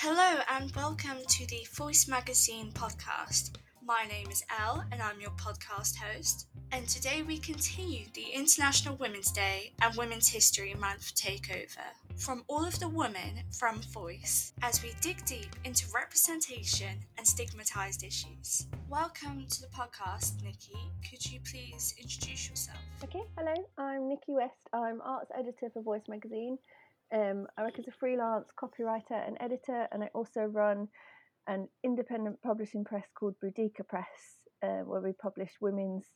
Hello and welcome to the Voice Magazine podcast. My name is Elle and I'm your podcast host. And today we continue the International Women's Day and Women's History Month takeover from all of the women from Voice as we dig deep into representation and stigmatized issues. Welcome to the podcast, Nici. Could you please introduce yourself? Okay, hello, I'm Nici West. I'm arts editor for Voice Magazine. Um, I work as a freelance copywriter and editor, and I also run an independent publishing press called Boudica Press, uh, where we publish women's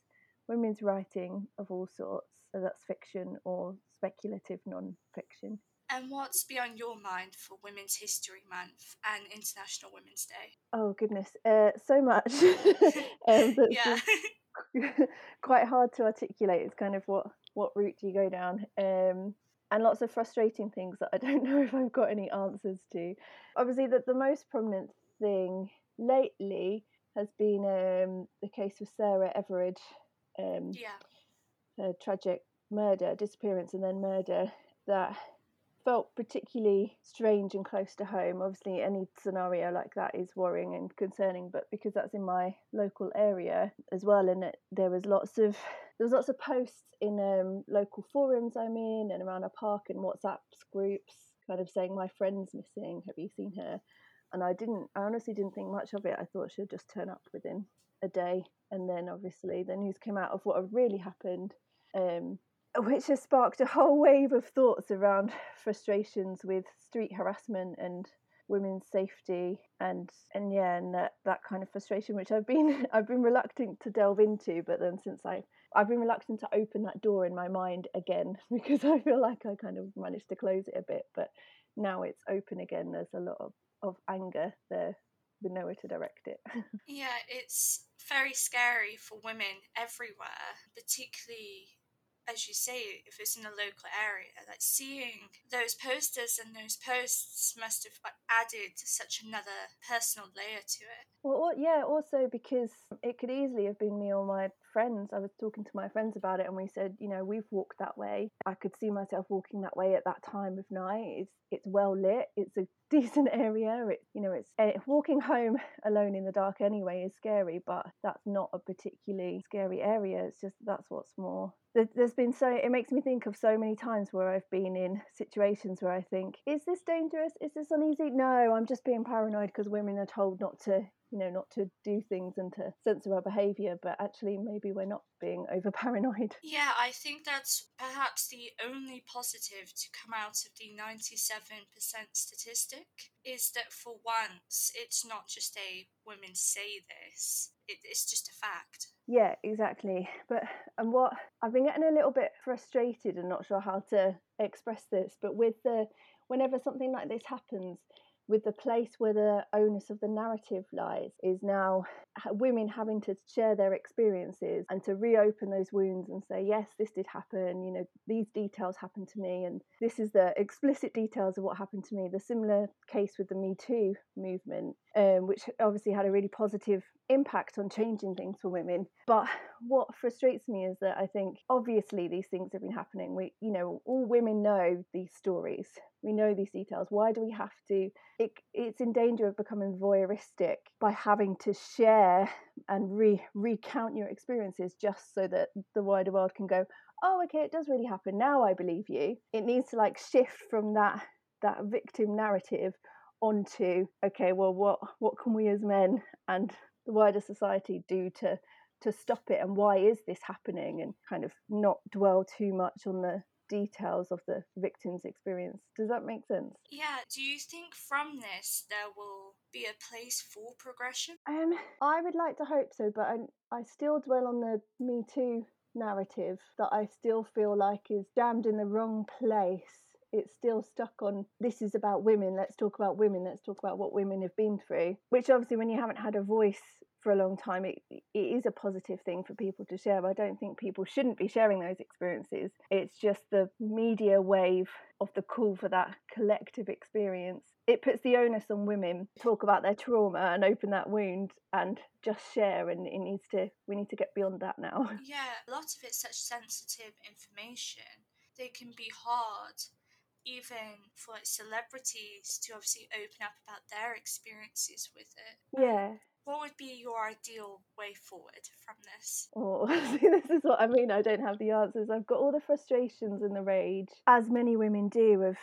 women's writing of all sorts. So that's fiction or speculative non-fiction. And what's beyond your mind for Women's History Month and International Women's Day? Oh goodness, uh, so much. um, yeah. quite hard to articulate. It's kind of what what route do you go down? Um, and lots of frustrating things that I don't know if I've got any answers to. Obviously, that the most prominent thing lately has been um, the case of Sarah Everard. Um, yeah. Her tragic murder, disappearance, and then murder that felt particularly strange and close to home. Obviously, any scenario like that is worrying and concerning, but because that's in my local area as well, and it, there was lots of there was lots of posts in um, local forums I'm in and around our park and WhatsApp groups, kind of saying my friend's missing. Have you seen her? And I didn't. I honestly didn't think much of it. I thought she'd just turn up within a day, and then obviously the news came out of what had really happened. Um, which has sparked a whole wave of thoughts around frustrations with street harassment and women's safety and and yeah and that, that kind of frustration which I've been I've been reluctant to delve into but then since I I've been reluctant to open that door in my mind again because I feel like I kind of managed to close it a bit but now it's open again. There's a lot of, of anger there. With nowhere to direct it. Yeah it's very scary for women everywhere particularly as you say, if it's in a local area, like seeing those posters and those posts must have added such another personal layer to it. Well, yeah, also because it could easily have been me or my friends. I was talking to my friends about it, and we said, you know, we've walked that way. I could see myself walking that way at that time of night. It's it's well lit. It's a decent area. It, you know, it's uh, walking home alone in the dark anyway is scary, but that's not a particularly scary area. It's just that's what's more. There's been so it makes me think of so many times where I've been in situations where I think, is this dangerous? Is this uneasy? No, I'm just being paranoid because women are told not to you know, not to do things and to censor our behaviour, but actually maybe we're not being over paranoid. Yeah, I think that's perhaps the only positive to come out of the 97% statistic is that for once it's not just a women say this, it, it's just a fact. Yeah, exactly. But and what I've been getting a little bit frustrated and not sure how to express this, but with the whenever something like this happens, with the place where the onus of the narrative lies is now women having to share their experiences and to reopen those wounds and say yes this did happen you know these details happened to me and this is the explicit details of what happened to me. The similar case with the me too movement um, which obviously had a really positive impact on changing things for women but what frustrates me is that i think obviously these things have been happening. We you know all women know these stories. We know these details. Why do we have to it, it's in danger of becoming voyeuristic by having to share and re- recount your experiences just so that the wider world can go oh okay it does really happen. Now i believe you. It needs to like shift from that that victim narrative onto okay well what what can we as men and the wider society do to to stop it and why is this happening and kind of not dwell too much on the details of the victim's experience. Does that make sense? Yeah. Do you think from this there will be a place for progression? Um, I would like to hope so, but I, I still dwell on the Me Too narrative that I still feel like is jammed in the wrong place it's still stuck on this is about women let's talk about women let's talk about what women have been through which obviously when you haven't had a voice for a long time it, it is a positive thing for people to share i don't think people shouldn't be sharing those experiences it's just the media wave of the call for that collective experience it puts the onus on women to talk about their trauma and open that wound and just share and it needs to we need to get beyond that now yeah a lot of it's such sensitive information they can be hard even for celebrities to obviously open up about their experiences with it. Yeah. What would be your ideal way forward from this? Oh, see, this is what I mean. I don't have the answers. I've got all the frustrations and the rage, as many women do, of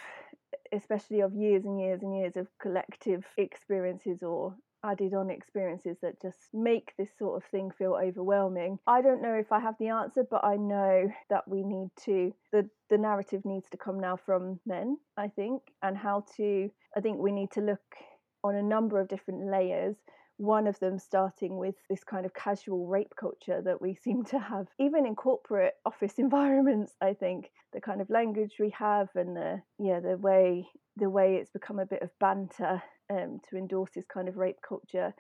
especially of years and years and years of collective experiences or added on experiences that just make this sort of thing feel overwhelming. I don't know if I have the answer, but I know that we need to the the narrative needs to come now from men, I think, and how to I think we need to look on a number of different layers one of them starting with this kind of casual rape culture that we seem to have even in corporate office environments i think. The kind of language we have and the yeah the way the way it's become a bit of banter um, to endorse this kind of rape culture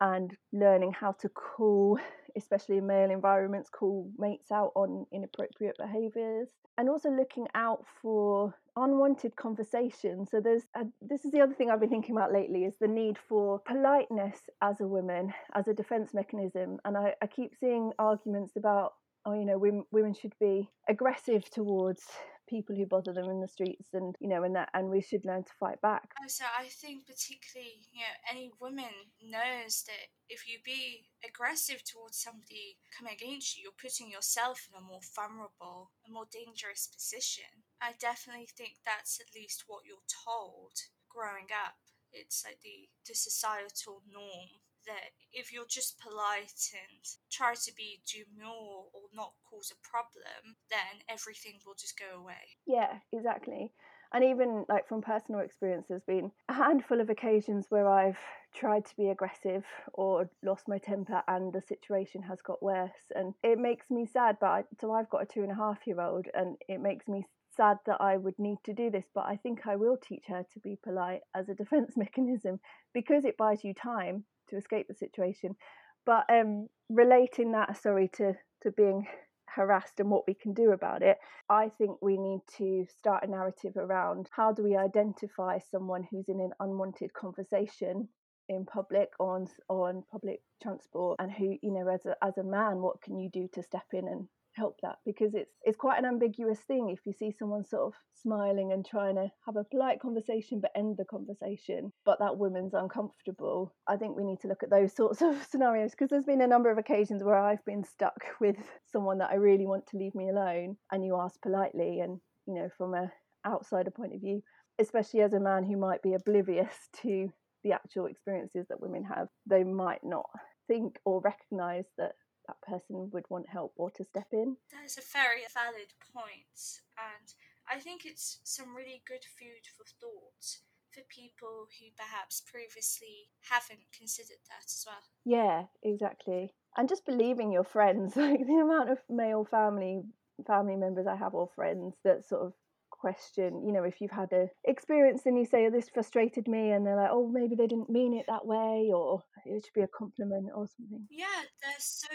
and learning how to call, especially in male environments, call mates out on inappropriate behaviours, and also looking out for unwanted conversation. So there's a, this is the other thing I've been thinking about lately is the need for politeness as a woman as a defense mechanism, and I, I keep seeing arguments about oh you know women, women should be aggressive towards people who bother them in the streets and you know and that and we should learn to fight back. Oh, so i think particularly you know any woman knows that if you be aggressive towards somebody coming against you you're putting yourself in a more vulnerable a more dangerous position. I definitely think that's at least what you're told growing up. It's like the the societal norm that if you're just polite and try to be demure or not cause a problem, then everything will just go away. Yeah, exactly. And even like from personal experience, there's been a handful of occasions where I've tried to be aggressive or lost my temper and the situation has got worse. And it makes me sad. But I, so I've got a two and a half year old and it makes me sad that I would need to do this. But I think I will teach her to be polite as a defense mechanism because it buys you time to escape the situation. But um, relating that, sorry, to to being harassed and what we can do about it, I think we need to start a narrative around how do we identify someone who's in an unwanted conversation in public on on public transport and who you know as a, as a man what can you do to step in and help that because it's it's quite an ambiguous thing if you see someone sort of smiling and trying to have a polite conversation but end the conversation but that woman's uncomfortable. I think we need to look at those sorts of scenarios because there's been a number of occasions where i've been stuck with someone that i really want to leave me alone and you ask politely and you know from a outsider point of view especially as a man who might be oblivious to the actual experiences that women have they might not think or recognize that that person would want help or to step in. That is a very valid point, and I think it's some really good food for thought for people who perhaps previously haven't considered that as well. Yeah, exactly. And just believing your friends, like the amount of male family family members I have or friends that sort of question you know if you've had a experience and you say oh, this frustrated me and they're like oh maybe they didn't mean it that way or it should be a compliment or something. Yeah they're so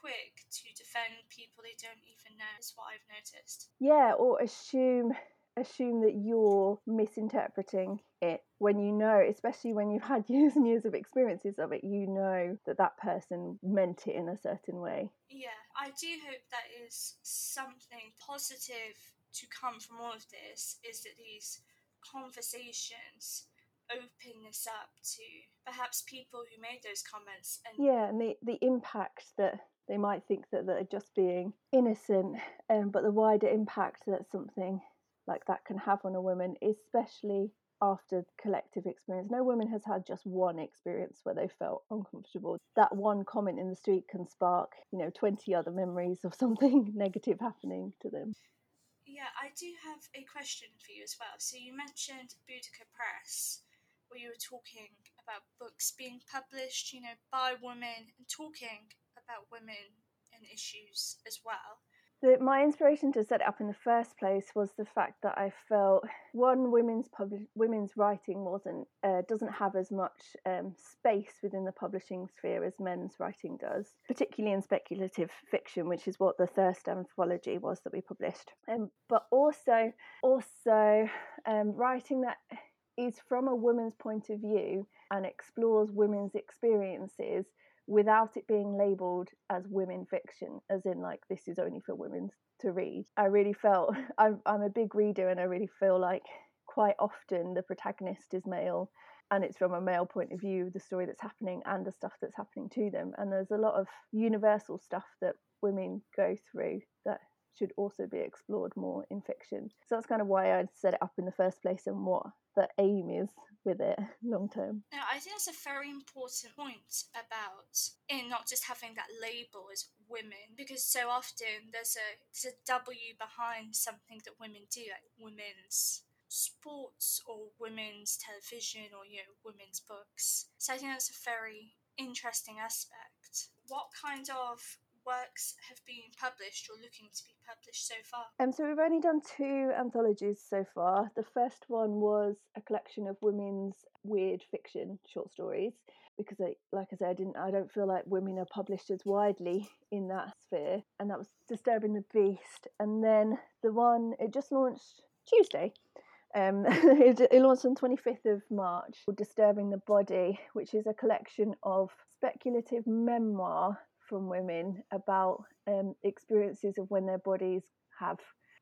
quick to defend people they don't even know is what i've noticed. Yeah or assume assume that you're misinterpreting it. When you know especially when you've had years and years of experiences of it you know that that person meant it in a certain way. Yeah i do hope that is something positive to come from all of this is that these conversations open this up to perhaps people who made those comments and yeah and the, the impact that they might think that they're just being innocent um, but the wider impact that something like that can have on a woman especially after collective experience. No woman has had just one experience where they felt uncomfortable. That one comment in the street can spark you know 20 other memories of something negative happening to them yeah, I do have a question for you as well. So you mentioned Boudica Press, where you were talking about books being published, you know, by women and talking about women and issues as well the, my inspiration to set it up in the first place was the fact that I felt one women's women's writing wasn't uh, doesn't have as much um, space within the publishing sphere as men's writing does, particularly in speculative fiction, which is what the Thirst anthology was that we published. Um, but also also um, writing that is from a woman's point of view and explores women's experiences without it being labeled as women fiction, as in like this is only for women to read. I really felt I'm, I'm a big reader and I really feel like quite often the protagonist is male and it's from a male point of view the story that's happening and the stuff that's happening to them and there's a lot of universal stuff that women go through that should also be explored more in fiction. So that's kind of why I set it up in the first place and what the aim is with it long term. Now, I think that's a very important point about in not just having that label as women, because so often there's a there's a W behind something that women do, like women's sports or women's television or you know women's books. So I think that's a very interesting aspect. What kind of works have been published or looking to be published so far? Um, so we've only done two anthologies so far. The first one was a collection of women's weird fiction short stories because, I, like I said, I didn't. I don't feel like women are published as widely in that sphere, and that was disturbing the beast. And then the one it just launched Tuesday. Um, it, it launched on 25th of March, Disturbing the Body, which is a collection of speculative memoir from women about um, experiences of when their bodies have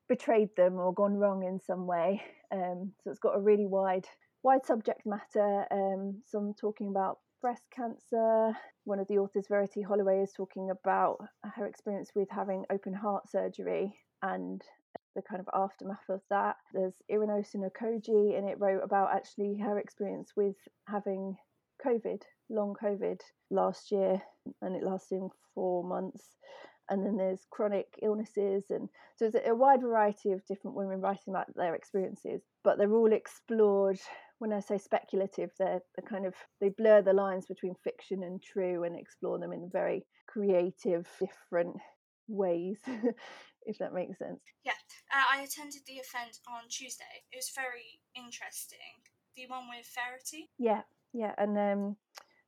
betrayed them or gone wrong in some way. Um, so it's got a really wide, wide subject matter. Um, some talking about breast cancer. One of the authors, Verity Holloway, is talking about her experience with having open heart surgery and the kind of aftermath of that. There's Irenosen Okojie, and it wrote about actually her experience with having COVID, long COVID last year, and it lasted four months. And then there's chronic illnesses, and so it's a wide variety of different women writing about their experiences, but they're all explored. When I say speculative, they're, they're kind of they blur the lines between fiction and true and explore them in very creative, different ways, if that makes sense. Yeah, uh, I attended the event on Tuesday. It was very interesting. The one with Verity. Yeah, yeah, and um,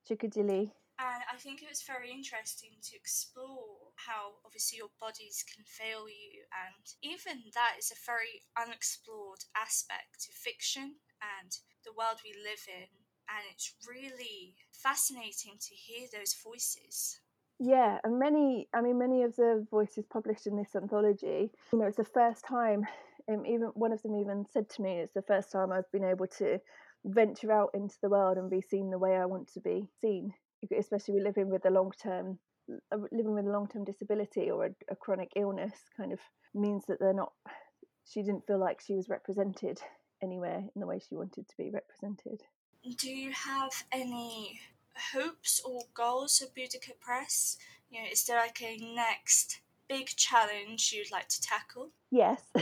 Chikodili and I think it was very interesting to explore how obviously your bodies can fail you, and even that is a very unexplored aspect of fiction and the world we live in. And it's really fascinating to hear those voices. Yeah, and many, I mean, many of the voices published in this anthology, you know, it's the first time, um, even one of them even said to me, it's the first time I've been able to venture out into the world and be seen the way I want to be seen especially living with a long term uh, living with a long term disability or a, a chronic illness kind of means that they're not she didn't feel like she was represented anywhere in the way she wanted to be represented. Do you have any hopes or goals for Boudica Press? You know, is there like a next big challenge you'd like to tackle? Yes.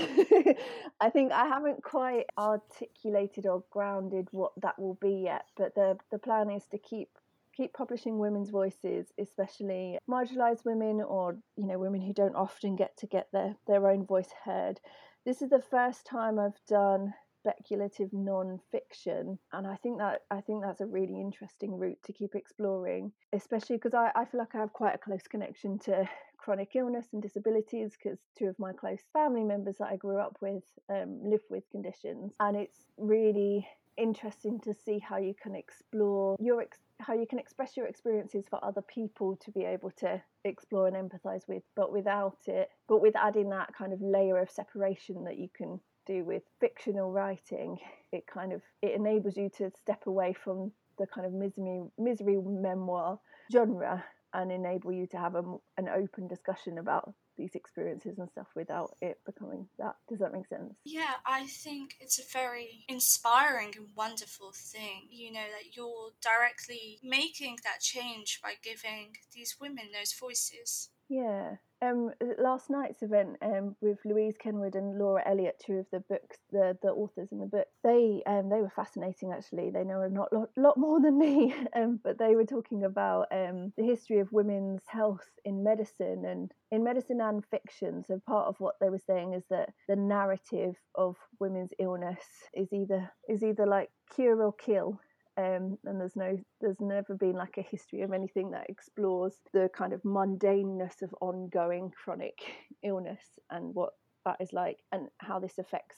I think I haven't quite articulated or grounded what that will be yet, but the the plan is to keep keep publishing women's voices, especially marginalised women or you know women who don't often get to get their their own voice heard. This is the first time I've done speculative non-fiction and i think that i think that's a really interesting route to keep exploring especially because I, I feel like i have quite a close connection to chronic illness and disabilities because two of my close family members that i grew up with um, live with conditions and it's really interesting to see how you can explore your ex- how you can express your experiences for other people to be able to explore and empathize with but without it but with adding that kind of layer of separation that you can do with fictional writing it kind of it enables you to step away from the kind of misery misery memoir genre and enable you to have a, an open discussion about these experiences and stuff without it becoming that. Does that make sense? Yeah, I think it's a very inspiring and wonderful thing, you know, that you're directly making that change by giving these women those voices. Yeah, um, last night's event um, with Louise Kenward and Laura Elliott, two of the books, the the authors in the book, they um, they were fascinating. Actually, they know a lot lot, lot more than me, um, but they were talking about um, the history of women's health in medicine and in medicine and fiction. So part of what they were saying is that the narrative of women's illness is either is either like cure or kill um, and there's no there's never been like a history of anything that explores the kind of mundaneness of ongoing chronic illness and what that is like and how this affects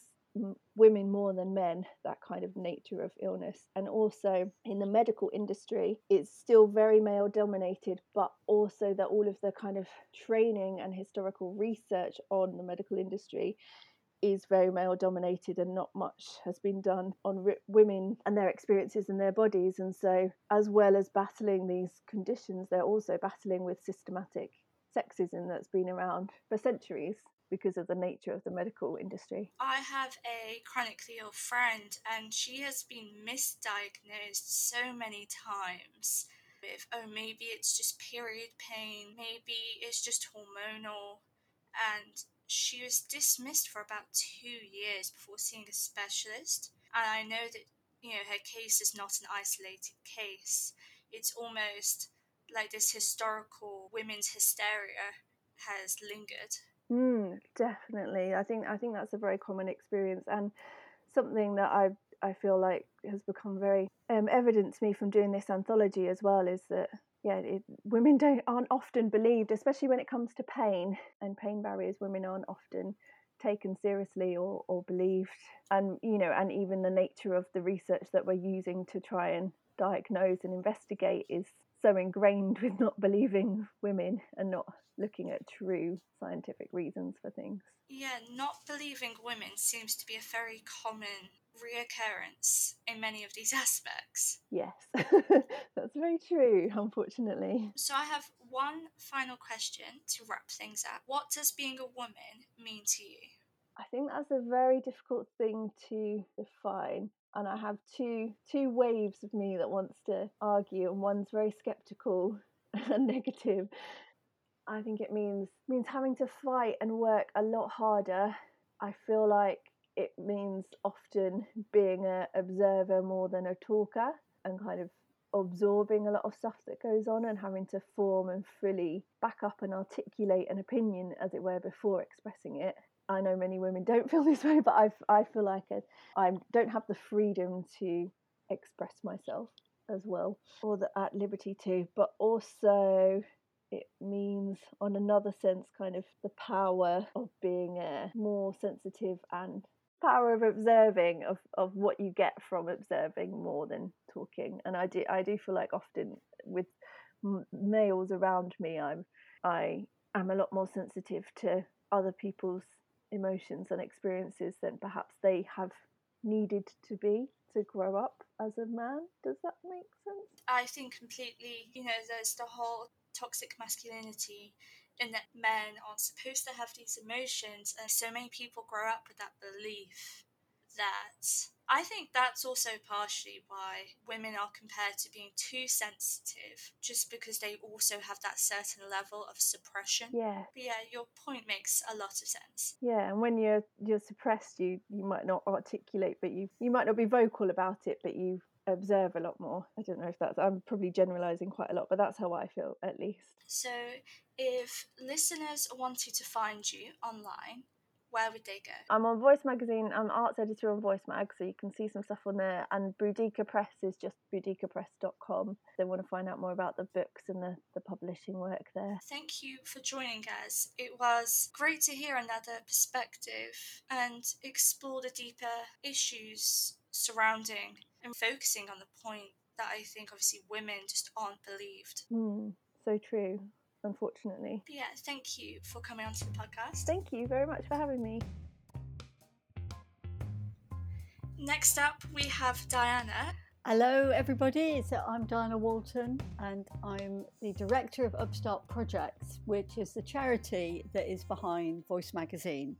women more than men, that kind of nature of illness. And also in the medical industry, it's still very male dominated, but also that all of the kind of training and historical research on the medical industry is very male dominated and not much has been done on women and their experiences in their bodies and so as well as battling these conditions they're also battling with systematic sexism that's been around for centuries because of the nature of the medical industry. I have a chronically ill friend, and she has been misdiagnosed so many times with, oh, maybe it's just period pain, maybe it's just hormonal. And she was dismissed for about two years before seeing a specialist. And I know that, you know, her case is not an isolated case. It's almost like this historical women's hysteria has lingered. Mm, definitely. I think I think that's a very common experience and something that I I feel like has become very um, evident to me from doing this anthology as well is that yeah, it, women don't aren't often believed, especially when it comes to pain and pain barriers. Women aren't often taken seriously or, or believed, and you know, and even the nature of the research that we're using to try and diagnose and investigate is so ingrained with not believing women and not looking at true scientific reasons for things. Yeah, not believing women seems to be a very common reoccurrence in many of these aspects. Yes, that's very true, unfortunately. So, I have one final question to wrap things up. What does being a woman mean to you? I think that's a very difficult thing to define. And I have two two waves of me that wants to argue, and one's very skeptical and negative. I think it means means having to fight and work a lot harder. I feel like it means often being an observer more than a talker and kind of absorbing a lot of stuff that goes on and having to form and fully back up and articulate an opinion, as it were, before expressing it. I know many women don't feel this way, but I, I feel like I don't have the freedom to express myself as well, or the, at liberty to, but also it means on another sense kind of the power of being uh, more sensitive and power of observing of, of what you get from observing more than talking. And i do i do feel like often with males around me i'm i am a lot more sensitive to other people's emotions and experiences than perhaps they have needed to be to grow up as a man. Does that make sense? I think completely. You know there's the whole toxic masculinity in that men aren't supposed to have these emotions, and so many people grow up with that belief that I think that's also partially why women are compared to being too sensitive, just because they also have that certain level of suppression. Yeah. But yeah, your point makes a lot of sense. Yeah, and when you're you're suppressed, you you might not articulate, but you you might not be vocal about it, but you observe a lot more. I don't know if that's I'm probably generalizing quite a lot, but that's how I feel at least. So, if listeners wanted to find you online, where would they go? I'm on Voice Magazine. I'm arts editor on Voice Mag, so you can see some stuff on there. And Boudica Press is just boudicapress.com. They want to find out more about the books and the, the publishing work there. Thank you for joining us. It was great to hear another perspective and explore the deeper issues surrounding and focusing on the point that I think obviously women just aren't believed. Mm, so true, unfortunately. But yeah, thank you for coming onto the podcast. Thank you very much for having me. Next up, we have Diana. Hello, everybody. So I'm Diana Walton, and I'm the director of Upstart Projects, which is the charity that is behind Voice Magazine.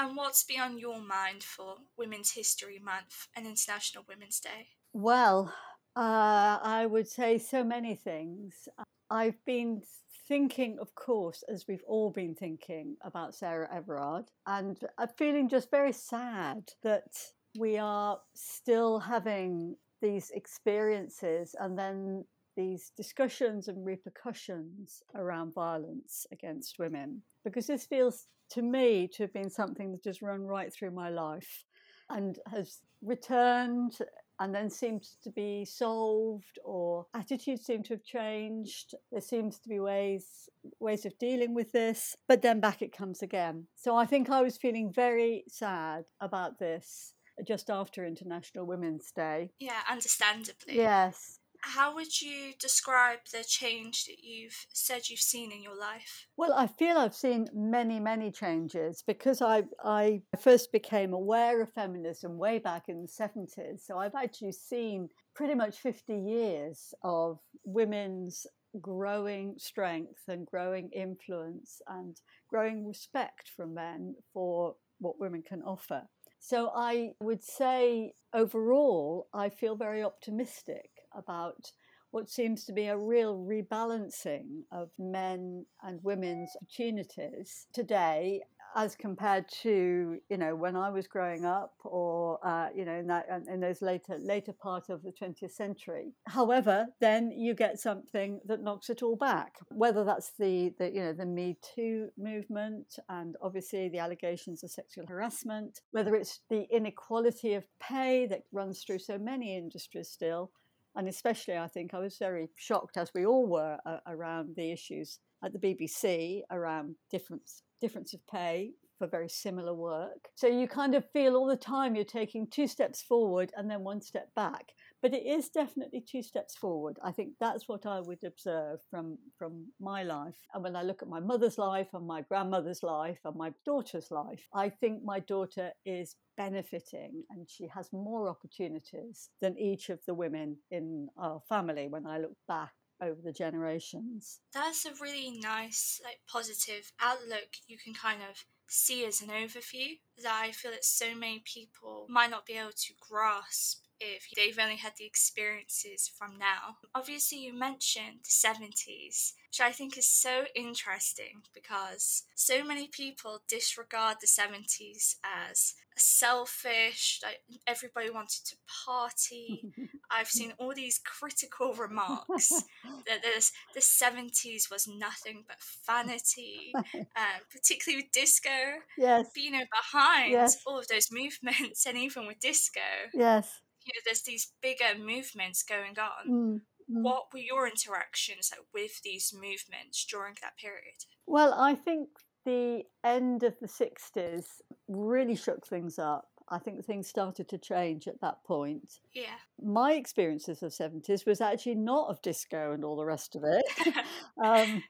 And what's beyond your mind for Women's History Month and International Women's Day? Well, uh, I would say so many things. I've been thinking, of course, as we've all been thinking about Sarah Everard, and I'm feeling just very sad that we are still having these experiences and then these discussions and repercussions around violence against women. Because this feels to me to have been something that has run right through my life and has returned and then seems to be solved or attitudes seem to have changed. There seems to be ways ways of dealing with this, but then back it comes again. So I think I was feeling very sad about this just after International Women's Day. Yeah, understandably. Yes. How would you describe the change that you've said you've seen in your life? Well, I feel I've seen many, many changes because I, I first became aware of feminism way back in the 70s. So I've actually seen pretty much 50 years of women's growing strength and growing influence and growing respect from men for what women can offer. So I would say overall, I feel very optimistic about what seems to be a real rebalancing of men and women's opportunities today as compared to you know when I was growing up or uh, you know in that in those later later part of the 20th century. However, then you get something that knocks it all back. Whether that's the, the you know the Me Too movement and obviously the allegations of sexual harassment, whether it's the inequality of pay that runs through so many industries still, and especially, I think I was very shocked, as we all were, uh, around the issues at the BBC around difference difference of pay for very similar work. So you kind of feel all the time you're taking two steps forward and then one step back. But it is definitely two steps forward. I think that's what I would observe from, from my life. And when I look at my mother's life and my grandmother's life and my daughter's life, I think my daughter is benefiting and she has more opportunities than each of the women in our family when I look back over the generations. That's a really nice, like positive outlook you can kind of see as an overview that I feel that so many people might not be able to grasp if they've only had the experiences from now. Obviously, you mentioned the 70s, which I think is so interesting because so many people disregard the 70s as selfish, like everybody wanted to party. I've seen all these critical remarks that this, the 70s was nothing but vanity, uh, particularly with disco. Yes. But, you know, behind yes. all of those movements and even with disco. Yes know, there's these bigger movements going on. Mm, mm. What were your interactions like, with these movements during that period? Well, I think the end of the 60s really shook things up. I think things started to change at that point. Yeah. My experiences of 70s was actually not of disco and all the rest of it, um,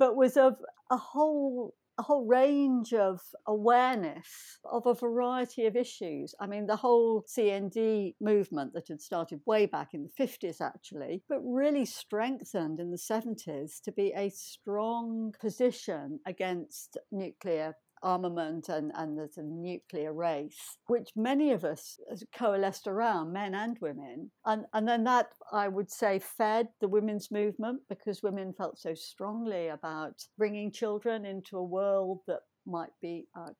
but was of a whole a whole range of awareness of a variety of issues. I mean, the whole CND movement that had started way back in the 50s, actually, but really strengthened in the 70s to be a strong position against nuclear armament and, and there's a nuclear race, which many of us coalesced around, men and women. And, and then that, I would say, fed the women's movement because women felt so strongly about bringing children into a world that might be uh,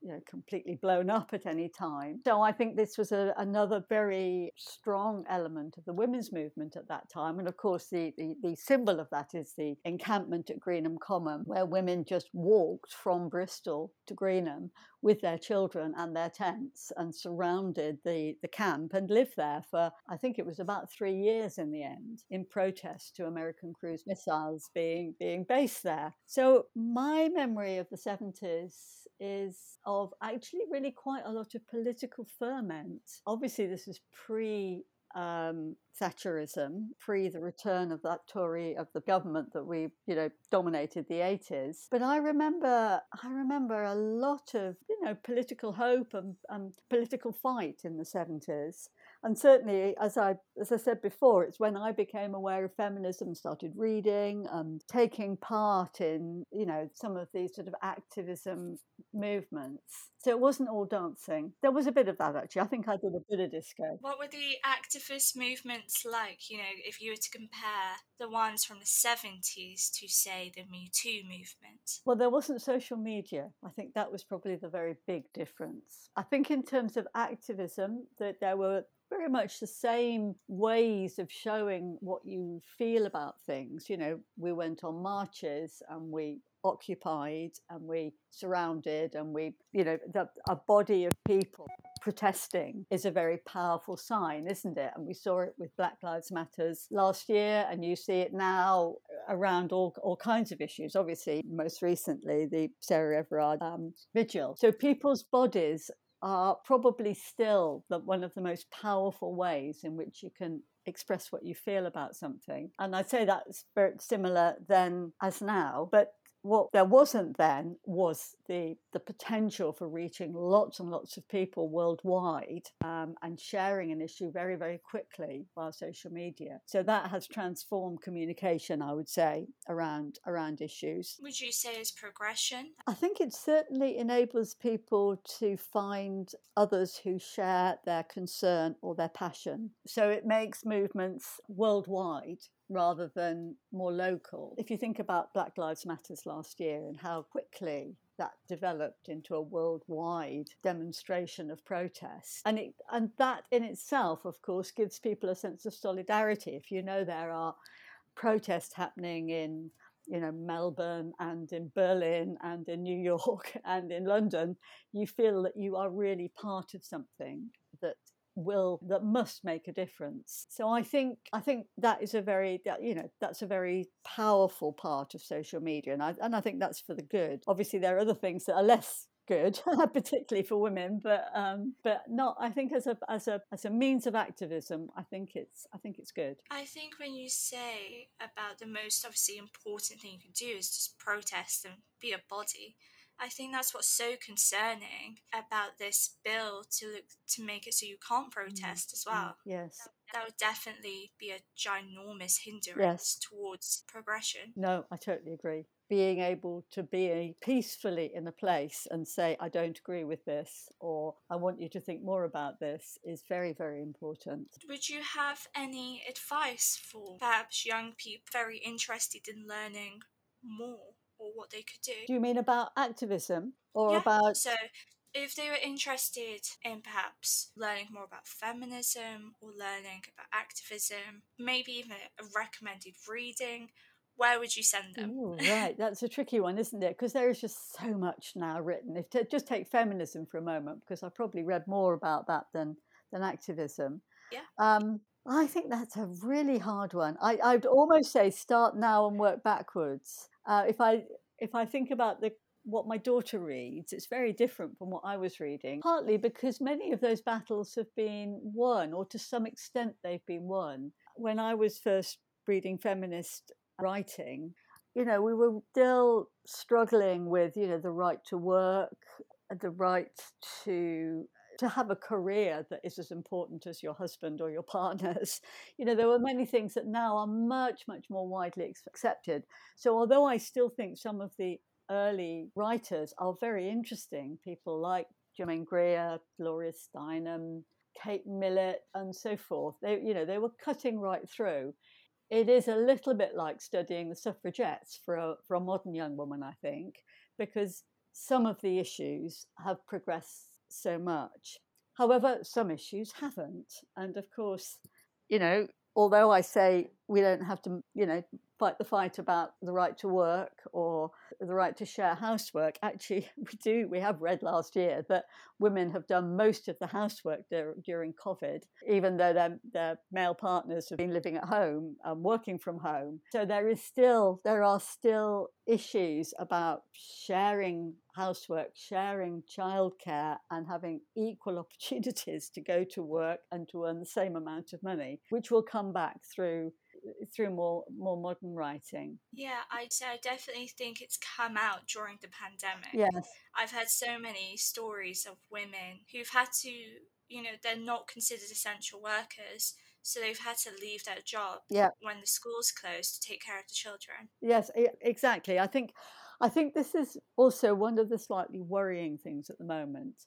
you know, completely blown up at any time. So I think this was a, another very strong element of the women's movement at that time. And of course, the, the, the symbol of that is the encampment at Greenham Common, where women just walked from Bristol to Greenham with their children and their tents and surrounded the, the camp and lived there for, I think it was about three years in the end, in protest to American cruise missiles being, being based there. So my memory of the 70s is of actually really quite a lot of political ferment. Obviously, this was pre um, Thatcherism, pre the return of that Tory of the government that we, you know, dominated the 80s. But I remember, I remember a lot of, you know, political hope and, and political fight in the 70s and certainly as i as i said before it's when i became aware of feminism started reading and taking part in you know some of these sort of activism movements. So it wasn't all dancing. There was a bit of that actually. I think i did a bit of disco. What were the activist movements like? You know if you were to compare the ones from the 70s to say the me too movement. Well there wasn't social media. I think that was probably the very big difference. I think in terms of activism that there were very much the same ways of showing what you feel about things. You know, we went on marches and we occupied and we surrounded and we, you know, the, a body of people protesting is a very powerful sign, isn't it? And we saw it with Black Lives Matters last year, and you see it now around all, all kinds of issues. Obviously, most recently, the Sarah Everard um, vigil. So people's bodies are probably still the, one of the most powerful ways in which you can express what you feel about something. And I'd say that's very similar then as now. But what there wasn't then was the the potential for reaching lots and lots of people worldwide um, and sharing an issue very very quickly via social media. So that has transformed communication i would say around around issues. Would you say is progression? I think it certainly enables people to find others who share their concern or their passion. So it makes movements worldwide rather than more local. If you think about Black Lives Matters last year and how quickly that developed into a worldwide demonstration of protest. And it, and that in itself, of course, gives people a sense of solidarity. If you know there are protests happening in you know Melbourne and in Berlin and in New York and in London, you feel that you are really part of something that will that must make a difference. So i think i think that is a very you know that's a very powerful part of social media and i and i think that's for the good. Obviously there are other things that are less good particularly for women but um but not i think as a as a as a means of activism i think it's i think it's good. I think when you say about the most obviously important thing you can do is just protest and be a body I think that's what's so concerning about this bill to look to make it so you can't mm, protest as mm, well. Yes. That, that would definitely be a ginormous hindrance yes. towards progression. No, I totally agree. Being able to be peacefully in a place and say, I don't agree with this, or I want you to think more about this, is very, very important. Would you have any advice for perhaps young people very interested in learning more? Or what they could do. Do you mean about activism or yeah. about? So, if they were interested in perhaps learning more about feminism or learning about activism, maybe even a recommended reading, where would you send them? Ooh, right, that's a tricky one, isn't it? Because there is just so much now written. If to, just take feminism for a moment, because I probably read more about that than than activism. Yeah. Um, I think that's a really hard one. I, I'd almost say start now and work backwards. Uh, if I if I think about the what my daughter reads, it's very different from what I was reading. Partly because many of those battles have been won, or to some extent they've been won. When I was first reading feminist writing, you know, we were still struggling with, you know, the right to work, the right to to have a career that is as important as your husband or your partner's. You know, there were many things that now are much, much more widely accepted. So, although I still think some of the early writers are very interesting, people like Germaine Greer, Gloria Steinem, Kate Millett, and so forth, they, you know, they were cutting right through. It is a little bit like studying the suffragettes for a, for a modern young woman, I think, because some of the issues have progressed so much. However, some issues haven't. And of course, you know, although I say we don't have to, you know, fight the fight about the right to work or the right to share housework. Actually, we do. We have read last year that women have done most of the housework dur- during COVID, even though their, their male partners have been living at home and working from home. So there is still there are still issues about sharing housework, sharing childcare, and having equal opportunities to go to work and to earn the same amount of money, which will come back through through more more modern writing. Yeah, I'd I definitely think it's come out during the pandemic. Yes. I've heard so many stories of women who've had to, you know, they're not considered essential workers, so they've had to leave their job yeah. when the schools closed to take care of the children. Yes, exactly. I think I think this is also one of the slightly worrying things at the moment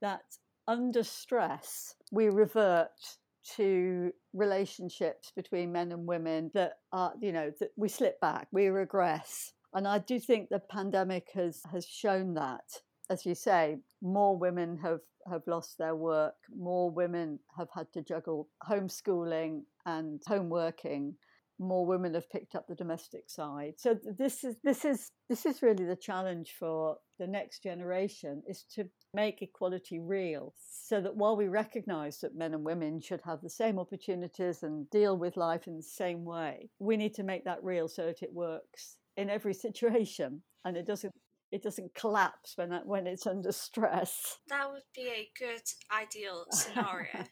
that under stress we revert to relationships between men and women that are, you know, that we slip back, we regress. And I do think the pandemic has, has shown that. As you say, more women have, have lost their work, more women have had to juggle homeschooling and home working. More women have picked up the domestic side. So this is this is this is really the challenge for the next generation is to make equality real so that while we recognize that men and women should have the same opportunities and deal with life in the same way we need to make that real so that it works in every situation and it doesn't it doesn't collapse when that, when it's under stress that would be a good ideal scenario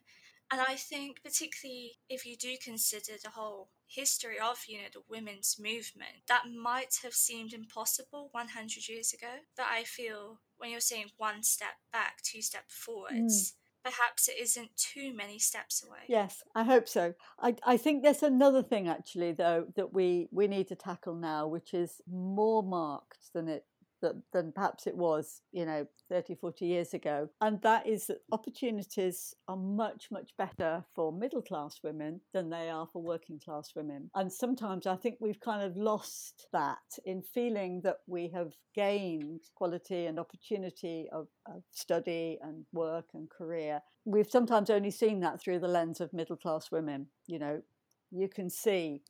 and i think particularly if you do consider the whole history of you know the women's movement that might have seemed impossible 100 years ago but i feel when you're saying one step back two steps forwards mm. perhaps it isn't too many steps away yes i hope so I, I think there's another thing actually though that we we need to tackle now which is more marked than it than, than perhaps it was, you know, 30, 40 years ago. And that is that opportunities are much, much better for middle class women than they are for working class women. And sometimes I think we've kind of lost that in feeling that we have gained quality and opportunity of, of study and work and career. We've sometimes only seen that through the lens of middle class women. You know, you can see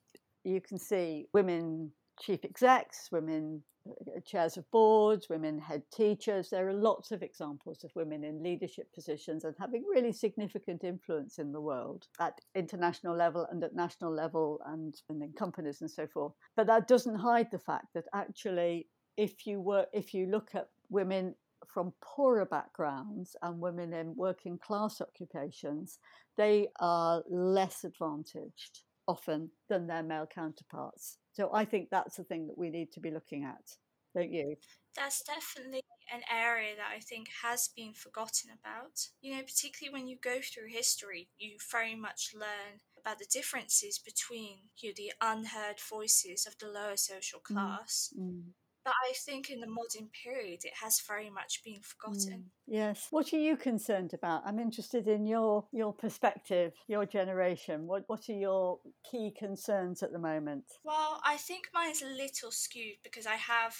you can see women chief execs, women Uh, chairs of boards, women head teachers. There are lots of examples of women in leadership positions and having really significant influence in the world at international level and at national level and, and in companies and so forth. But that doesn't hide the fact that actually, if you were, if you look at women from poorer backgrounds and women in working class occupations, they are less advantaged often than their male counterparts. So I think that's the thing that we need to be looking at, don't you? That's definitely an area that I think has been forgotten about. You know, particularly when you go through history, you very much learn about the differences between you know, the unheard voices of the lower social mm, class mm. But I think in the modern period it has very much been forgotten. Mm, yes. What are you concerned about? I'm interested in your your perspective, your generation. What what are your key concerns at the moment? Well, I think mine is a little skewed because I have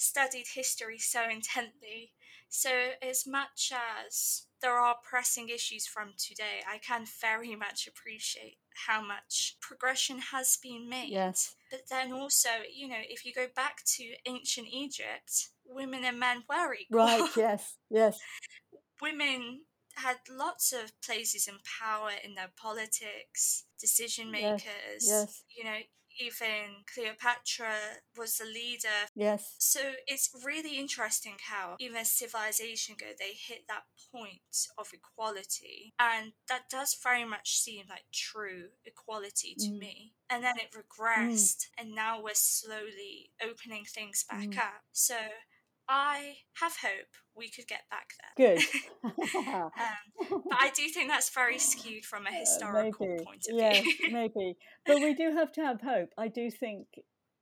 studied history so intently. So as much as there are pressing issues from today, I can very much appreciate how much progression has been made. Yes. But then also, you know, if you go back to ancient Egypt, women and men were equal. Right, yes, yes. women had lots of places in power in their politics, decision makers. Yes, yes. You know, even Cleopatra was the leader. Yes. So it's really interesting how even civilization go, they hit that point of equality. And that does very much seem like true equality to mm. me. And then it regressed, mm. and now we're slowly opening things back mm. up. So I have hope we could get back there. Good. um, but I do think that's very skewed from a uh, historical maybe. point of yes, view. maybe. But we do have to have hope. I do think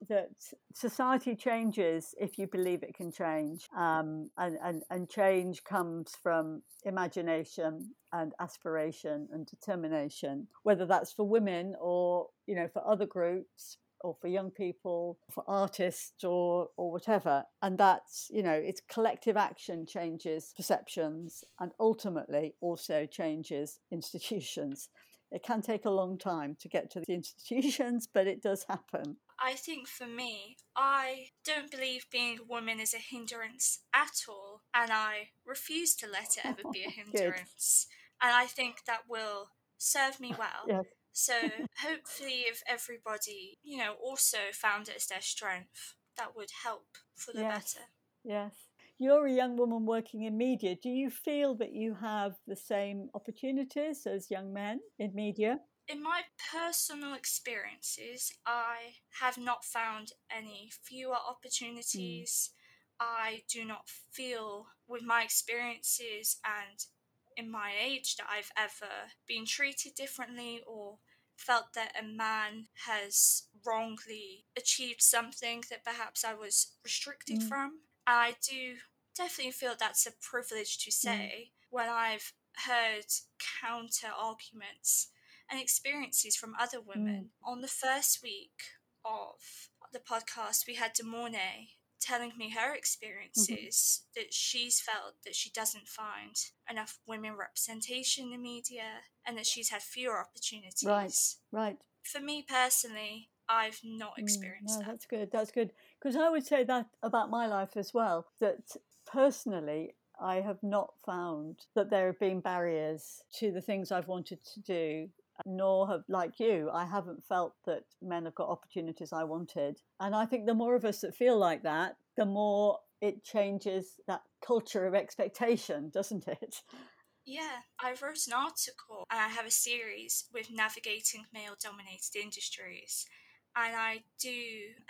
that society changes if you believe it can change. Um, and, and, and change comes from imagination and aspiration and determination, whether that's for women or, you know, for other groups or for young people, for artists or or whatever. And that's, you know, it's collective action changes perceptions and ultimately also changes institutions. It can take a long time to get to the institutions, but it does happen. I think for me, I don't believe being a woman is a hindrance at all, and I refuse to let it ever be a hindrance. and I think that will serve me well. Yes. So hopefully, if everybody, you know, also found it as their strength, that would help for the yes. better. Yes. You're a young woman working in media. Do you feel that you have the same opportunities as young men in media? In my personal experiences, I have not found any fewer hmm. opportunities. Mm. I do not feel, with my experiences and in my age, that I've ever been treated differently or felt that a man has wrongly achieved something that perhaps I was restricted mm. from. I do definitely feel that's a privilege to mm. say mm. when I've heard counter arguments and experiences from other women. Mm. On the first week of the podcast, we had Demorne telling me her mm-hmm. experiences mm-hmm. that she's felt that she doesn't find enough women representation in the media and that she's had fewer opportunities. Right, right. For me personally, I've not experienced mm, no, that. That's good. That's good. Because I would say that about my life as well. That personally, I have not found that there have been barriers to the things I've wanted to do nor have like you i haven't felt that men have got opportunities i wanted and i think the more of us that feel like that the more it changes that culture of expectation doesn't it yeah, I wrote an article and I have a series with navigating male dominated industries. And I do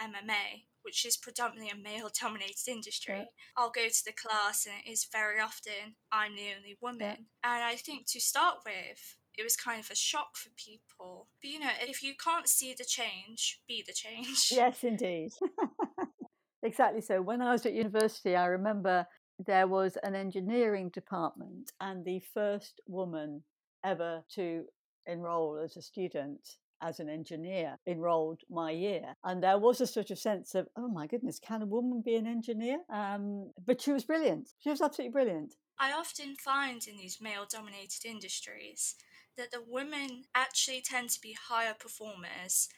MMA, which is predominantly a male dominated industry. Yeah. I'll go to the class and it is very often I'm the only woman. Yeah. And I think to start with, it was kind of a shock for people. But you know, if you can't see the change, be the change. Yes, indeed. exactly so. When I was at university, I remember there was an engineering department, and the first woman ever to enroll as a student as an engineer enrolled my year. And there was a sort of sense of, oh my goodness, can a woman be an engineer? Um, but she was brilliant. She was absolutely brilliant. I often find in these male dominated industries that the women actually tend to be higher performers.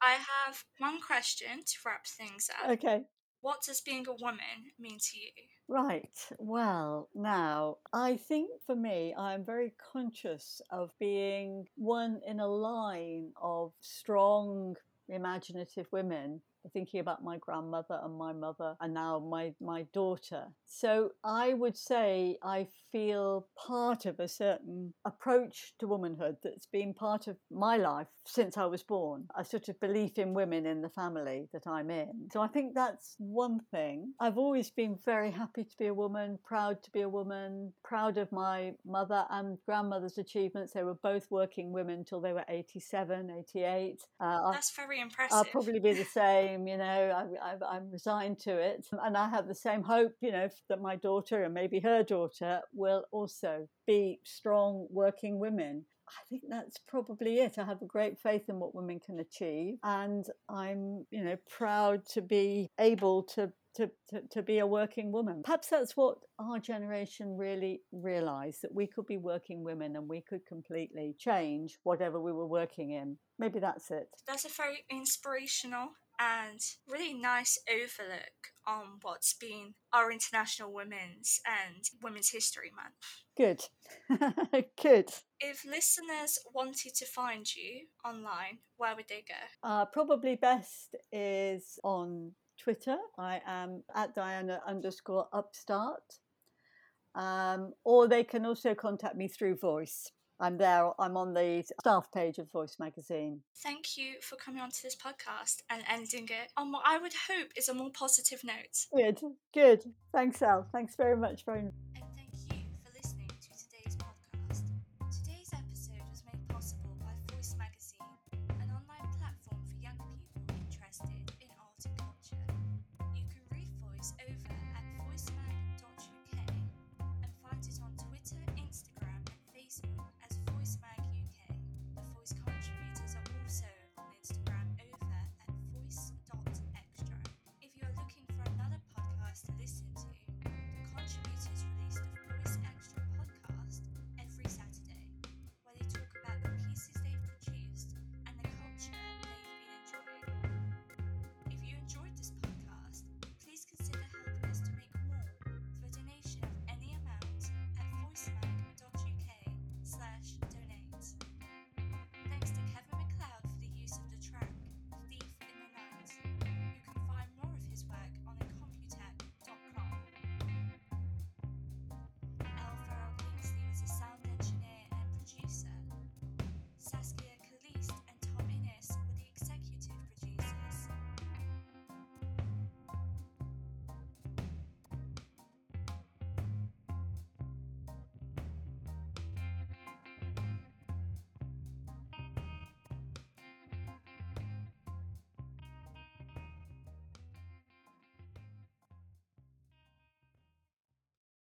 I have one question to wrap things up. Okay. What does being a woman mean to you? Right. Well, now, I think for me, I'm very conscious of being one in a line of strong, imaginative women thinking about my grandmother and my mother and now my my daughter. So i would say i feel part of a certain approach to womanhood that's been part of my life since i was born a sort of belief in women in the family that i'm in. So i think that's one thing. I've always been very happy to be a woman proud to be a woman proud of my mother and grandmother's achievements. They were both working women till they were 87 88 uh, that's very impressive. i'll probably be the same you know, I, am resigned to it. And I have the same hope, you know, that my daughter and maybe her daughter will also be strong working women. I think that's probably it. I have a great faith in what women can achieve, and I'm, you know, proud to be able to to, to, to, be a working woman. Perhaps that's what our generation really realised that we could be working women and we could completely change whatever we were working in. Maybe that's it. That's a very inspirational and really nice overlook on what's been our International Women's and Women's History Month. Good. Good. If listeners wanted to find you online, where would they go? Uh, probably best is on Twitter. I am at Diana underscore upstart. Um, or they can also contact me through voice. I'm there. I'm on the staff page of Voice magazine. Thank you for coming onto this podcast and ending it on what I would hope is a more positive note. Good, good. Thanks, Elle. Thanks very much, for.